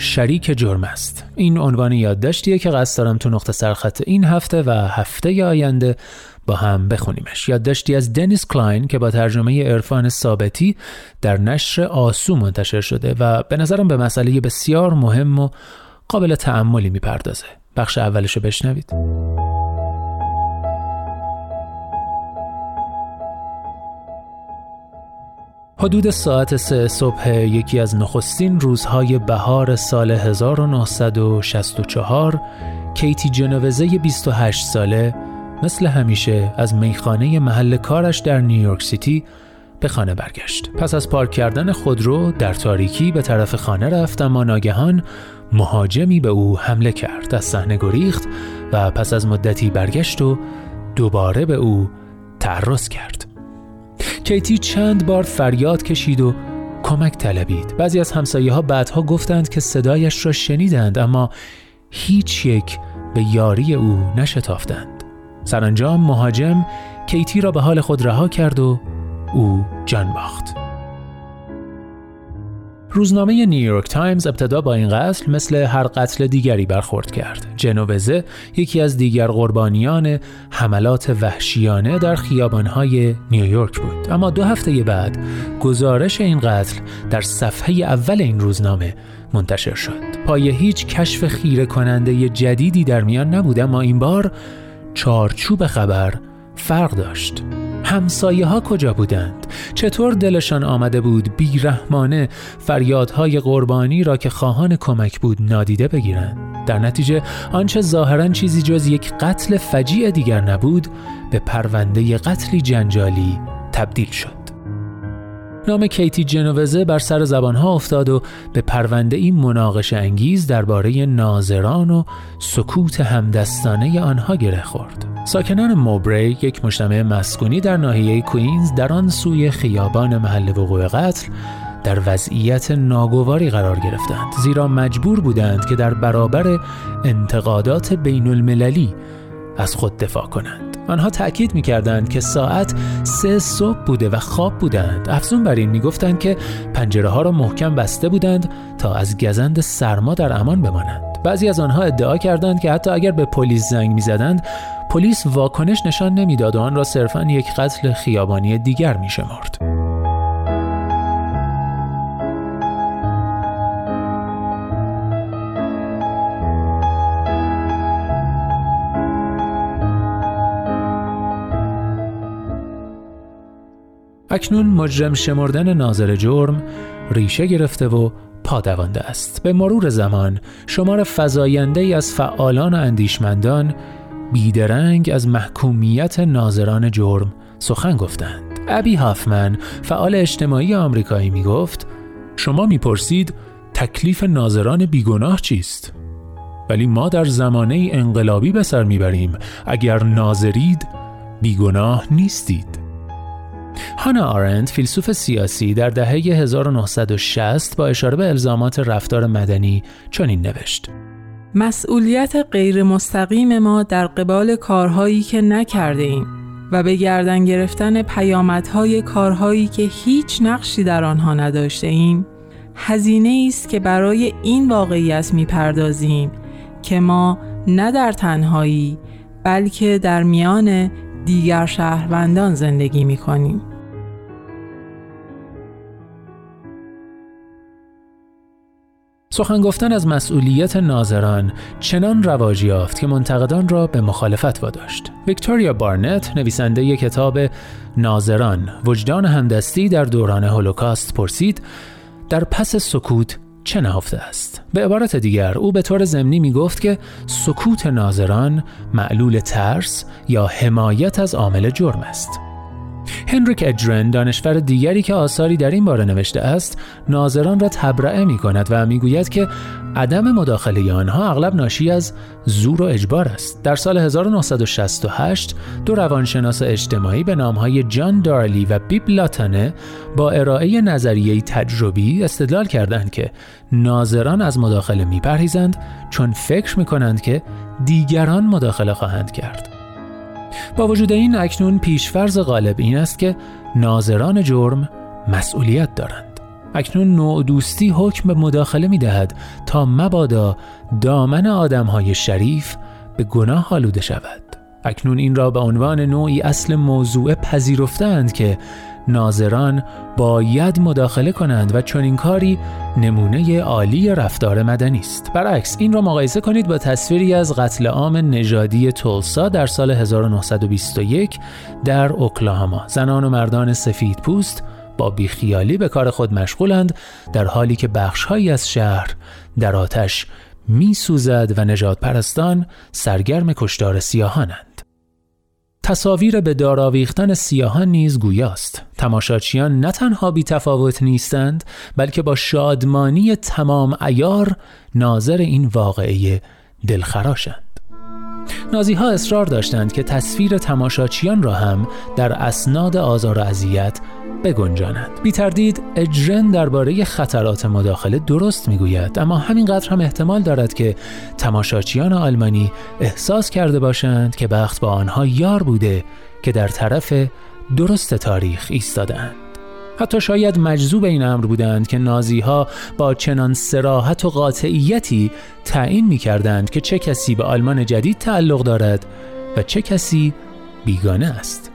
شریک جرم است. این عنوان یادداشتیه که قصد دارم تو نقطه سرخط این هفته و هفته آینده با هم بخونیمش. یادداشتی از دنیس کلاین که با ترجمه عرفان ثابتی در نشر آسو منتشر شده و به نظرم به مسئله بسیار مهم و قابل تعملی می‌پردازه. بخش اولش رو بشنوید. حدود ساعت سه صبح یکی از نخستین روزهای بهار سال 1964 کیتی جنوزه 28 ساله مثل همیشه از میخانه محل کارش در نیویورک سیتی به خانه برگشت. پس از پارک کردن خودرو در تاریکی به طرف خانه رفت اما ناگهان مهاجمی به او حمله کرد. از صحنه گریخت و پس از مدتی برگشت و دوباره به او تعرض کرد. کیتی چند بار فریاد کشید و کمک طلبید. بعضی از همسایه ها بعدها گفتند که صدایش را شنیدند اما هیچ یک به یاری او نشتافتند. سرانجام مهاجم کیتی را به حال خود رها کرد و او جان باخت. روزنامه نیویورک تایمز ابتدا با این قتل مثل هر قتل دیگری برخورد کرد. جنووزه یکی از دیگر قربانیان حملات وحشیانه در خیابانهای نیویورک بود. اما دو هفته بعد گزارش این قتل در صفحه اول این روزنامه منتشر شد. پای هیچ کشف خیره کننده جدیدی در میان نبود اما این بار چارچوب خبر فرق داشت. همسایه ها کجا بودند؟ چطور دلشان آمده بود بیرحمانه فریادهای قربانی را که خواهان کمک بود نادیده بگیرند؟ در نتیجه آنچه ظاهرا چیزی جز یک قتل فجیع دیگر نبود به پرونده قتلی جنجالی تبدیل شد. نام کیتی جنوزه بر سر زبانها افتاد و به پرونده این مناقش انگیز درباره ناظران و سکوت همدستانه آنها گره خورد. ساکنان موبری یک مجتمع مسکونی در ناحیه کوینز در آن سوی خیابان محل وقوع قتل در وضعیت ناگواری قرار گرفتند زیرا مجبور بودند که در برابر انتقادات بین المللی از خود دفاع کنند. آنها تأکید می کردند که ساعت سه صبح بوده و خواب بودند. افزون بر این می گفتند که پنجره ها را محکم بسته بودند تا از گزند سرما در امان بمانند. بعضی از آنها ادعا کردند که حتی اگر به پلیس زنگ می زدند پلیس واکنش نشان نمی‌داد و آن را صرفا یک قتل خیابانی دیگر می شمارد. اکنون مجرم شمردن ناظر جرم ریشه گرفته و پادوانده است به مرور زمان شمار فزاینده ای از فعالان و اندیشمندان بیدرنگ از محکومیت ناظران جرم سخن گفتند. ابی هافمن فعال اجتماعی آمریکایی می گفت شما می‌پرسید تکلیف ناظران بیگناه چیست؟ ولی ما در زمانه انقلابی به سر می‌بریم اگر ناظرید بیگناه نیستید. هانا آرند فیلسوف سیاسی در دهه 1960 با اشاره به الزامات رفتار مدنی چنین نوشت. مسئولیت غیر مستقیم ما در قبال کارهایی که نکرده ایم و به گردن گرفتن پیامدهای کارهایی که هیچ نقشی در آنها نداشته ایم هزینه است که برای این واقعیت می‌پردازیم که ما نه در تنهایی بلکه در میان دیگر شهروندان زندگی می کنیم. سخن گفتن از مسئولیت ناظران چنان رواج یافت که منتقدان را به مخالفت واداشت. ویکتوریا بارنت نویسنده کتاب ناظران وجدان همدستی در دوران هولوکاست پرسید در پس سکوت چه نهفته است به عبارت دیگر او به طور ضمنی می گفت که سکوت ناظران معلول ترس یا حمایت از عامل جرم است هنریک ادرن دانشور دیگری که آثاری در این باره نوشته است ناظران را تبرئه می کند و می‌گوید که عدم مداخله آنها اغلب ناشی از زور و اجبار است. در سال 1968 دو روانشناس اجتماعی به نامهای جان دارلی و بیب لاتانه با ارائه نظریه تجربی استدلال کردند که ناظران از مداخله میپرهیزند چون فکر می کنند که دیگران مداخله خواهند کرد. با وجود این اکنون پیشفرز غالب این است که ناظران جرم مسئولیت دارند. اکنون نوع دوستی حکم به مداخله می دهد تا مبادا دامن آدم های شریف به گناه آلوده شود. اکنون این را به عنوان نوعی اصل موضوع پذیرفتند که ناظران باید مداخله کنند و چنین کاری نمونه عالی رفتار مدنی است. برعکس این را مقایسه کنید با تصویری از قتل عام نژادی تولسا در سال 1921 در اوکلاهاما. زنان و مردان سفید پوست با بیخیالی به کار خود مشغولند در حالی که بخشهایی از شهر در آتش می سوزد و نجات پرستان سرگرم کشتار سیاهانند. تصاویر به داراویختن سیاهان نیز گویاست. تماشاچیان نه تنها بی تفاوت نیستند بلکه با شادمانی تمام ایار ناظر این واقعه دلخراشند. نازی ها اصرار داشتند که تصویر تماشاچیان را هم در اسناد آزار و اذیت بگنجانند بی تردید اجرن درباره خطرات مداخله درست می‌گوید اما همینقدر هم احتمال دارد که تماشاچیان آلمانی احساس کرده باشند که بخت با آنها یار بوده که در طرف درست تاریخ ایستادند حتی شاید مجذوب این امر بودند که نازی ها با چنان سراحت و قاطعیتی تعیین می کردند که چه کسی به آلمان جدید تعلق دارد و چه کسی بیگانه است.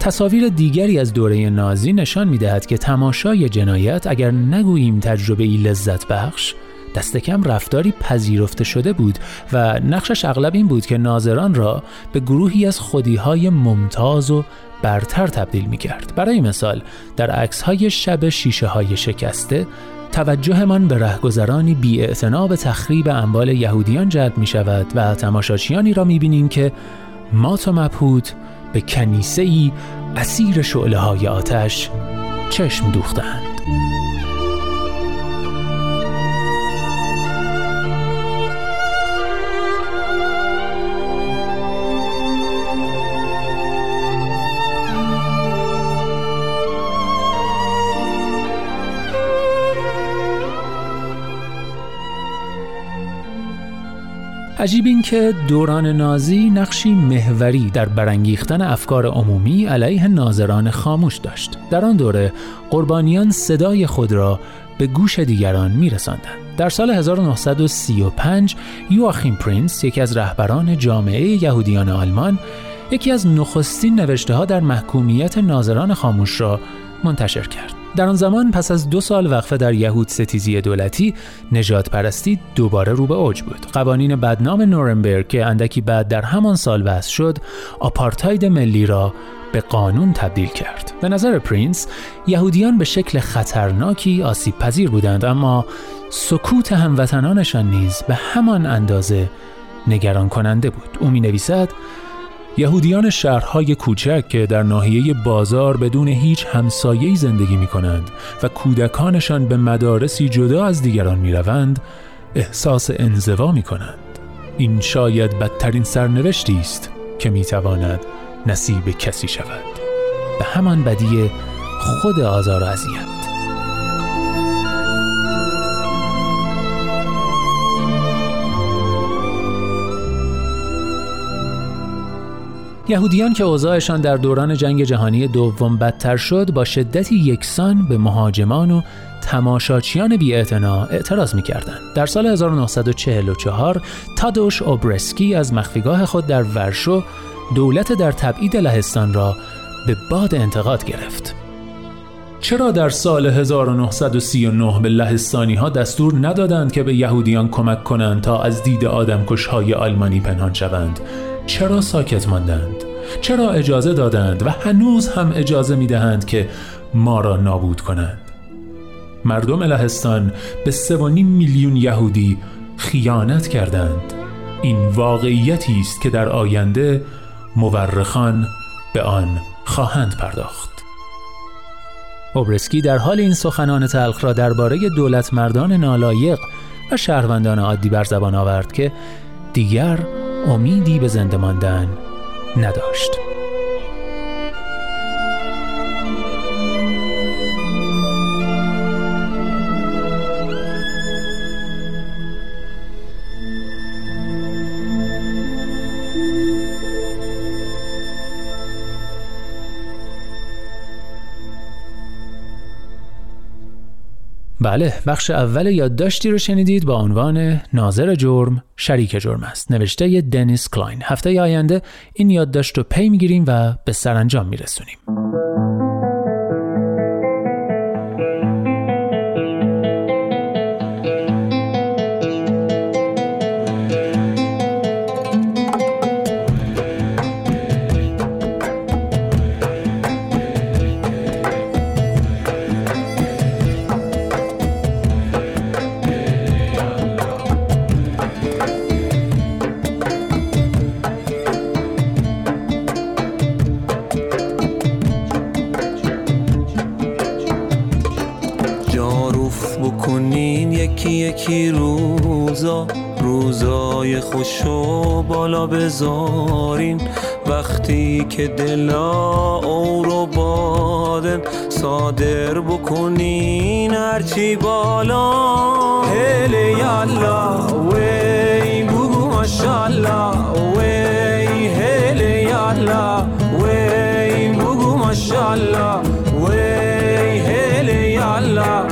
تصاویر دیگری از دوره نازی نشان می دهد که تماشای جنایت اگر نگوییم تجربه ای لذت بخش دست کم رفتاری پذیرفته شده بود و نقشش اغلب این بود که ناظران را به گروهی از خودیهای ممتاز و برتر تبدیل می کرد. برای مثال در عکس های شب شیشه های شکسته توجهمان به رهگذرانی بی به تخریب اموال یهودیان جلب می شود و تماشاچیانی را می بینیم که مات و مبهود به کنیسه ای اسیر شعله های آتش چشم دوختند. عجیب این که دوران نازی نقشی محوری در برانگیختن افکار عمومی علیه ناظران خاموش داشت. در آن دوره قربانیان صدای خود را به گوش دیگران میرساندند. در سال 1935 یواخیم پرینس یکی از رهبران جامعه یهودیان آلمان یکی از نخستین نوشته ها در محکومیت ناظران خاموش را منتشر کرد. در آن زمان پس از دو سال وقفه در یهود ستیزی دولتی نجات پرستی دوباره رو به اوج بود. قوانین بدنام نورنبرگ که اندکی بعد در همان سال وضع شد آپارتاید ملی را به قانون تبدیل کرد. به نظر پرینس یهودیان به شکل خطرناکی آسیب پذیر بودند اما سکوت هموطنانشان نیز به همان اندازه نگران کننده بود. او می نویسد یهودیان شهرهای کوچک که در ناحیه بازار بدون هیچ همسایه‌ای زندگی می کنند و کودکانشان به مدارسی جدا از دیگران می روند، احساس انزوا می کنند. این شاید بدترین سرنوشتی است که می تواند نصیب کسی شود. به همان بدی خود آزار و اذیت. یهودیان که اوضاعشان در دوران جنگ جهانی دوم بدتر شد با شدتی یکسان به مهاجمان و تماشاچیان بی اعتراض می کردن. در سال 1944 تادوش اوبرسکی از مخفیگاه خود در ورشو دولت در تبعید لهستان را به باد انتقاد گرفت. چرا در سال 1939 به لهستانی ها دستور ندادند که به یهودیان کمک کنند تا از دید آدمکش های آلمانی پنهان شوند چرا ساکت ماندند؟ چرا اجازه دادند و هنوز هم اجازه می دهند که ما را نابود کنند؟ مردم لهستان به سوانیم میلیون یهودی خیانت کردند این واقعیتی است که در آینده مورخان به آن خواهند پرداخت اوبرسکی در حال این سخنان تلخ را درباره دولت مردان نالایق و شهروندان عادی بر زبان آورد که دیگر امیدی به زنده ماندن نداشت. بله بخش اول یادداشتی رو شنیدید با عنوان ناظر جرم شریک جرم است. نوشته دنیس کلاین. هفته آینده این یادداشت رو پی می‌گیریم و به سرانجام میرسونیم. روزای خوشو بالا بذارین. وقتی که دلا او رو بادن صادر بکنین هرچی بالا. هلی یالا وی بگو ماشالله وی هلی یالا وی بگو ماشالله وی هلی یالا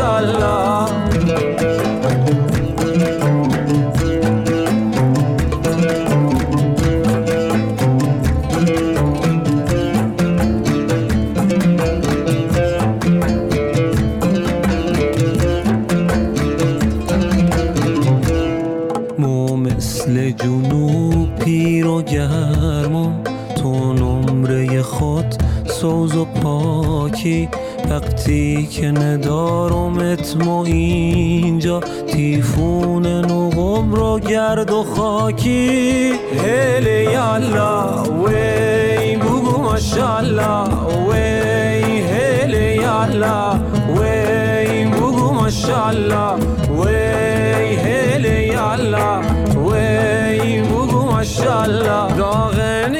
سوز اینجا تیفون نقم رو گرد و خاکی. هلی یالا وی بگو ماشالله وی هلی یالا وی بگو ماشالله وی هلی یالا وی بگو ماشالله داغنی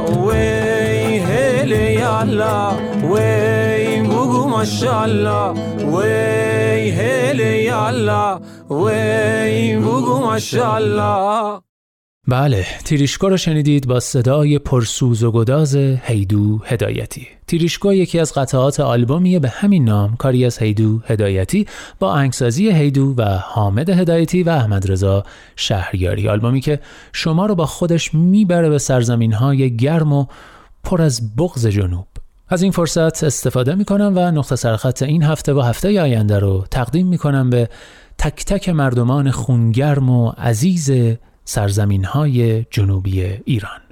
وی هلی الله. وی بگو ماشالله بله تیریشکو رو شنیدید با صدای پرسوز و گداز هیدو هدایتی. تیریشکو یکی از قطعات آلبومیه به همین نام کاری از هیدو هدایتی با انگسازی هیدو و حامد هدایتی و احمد رضا شهریاری. آلبومی که شما رو با خودش می‌بره به سرزمین های گرم و پر از بغز جنوب. از این فرصت استفاده می کنم و نقطه سرخط این هفته و هفته آینده رو تقدیم می کنم به تک تک مردمان خونگرم و عزیز سرزمین های جنوبی ایران.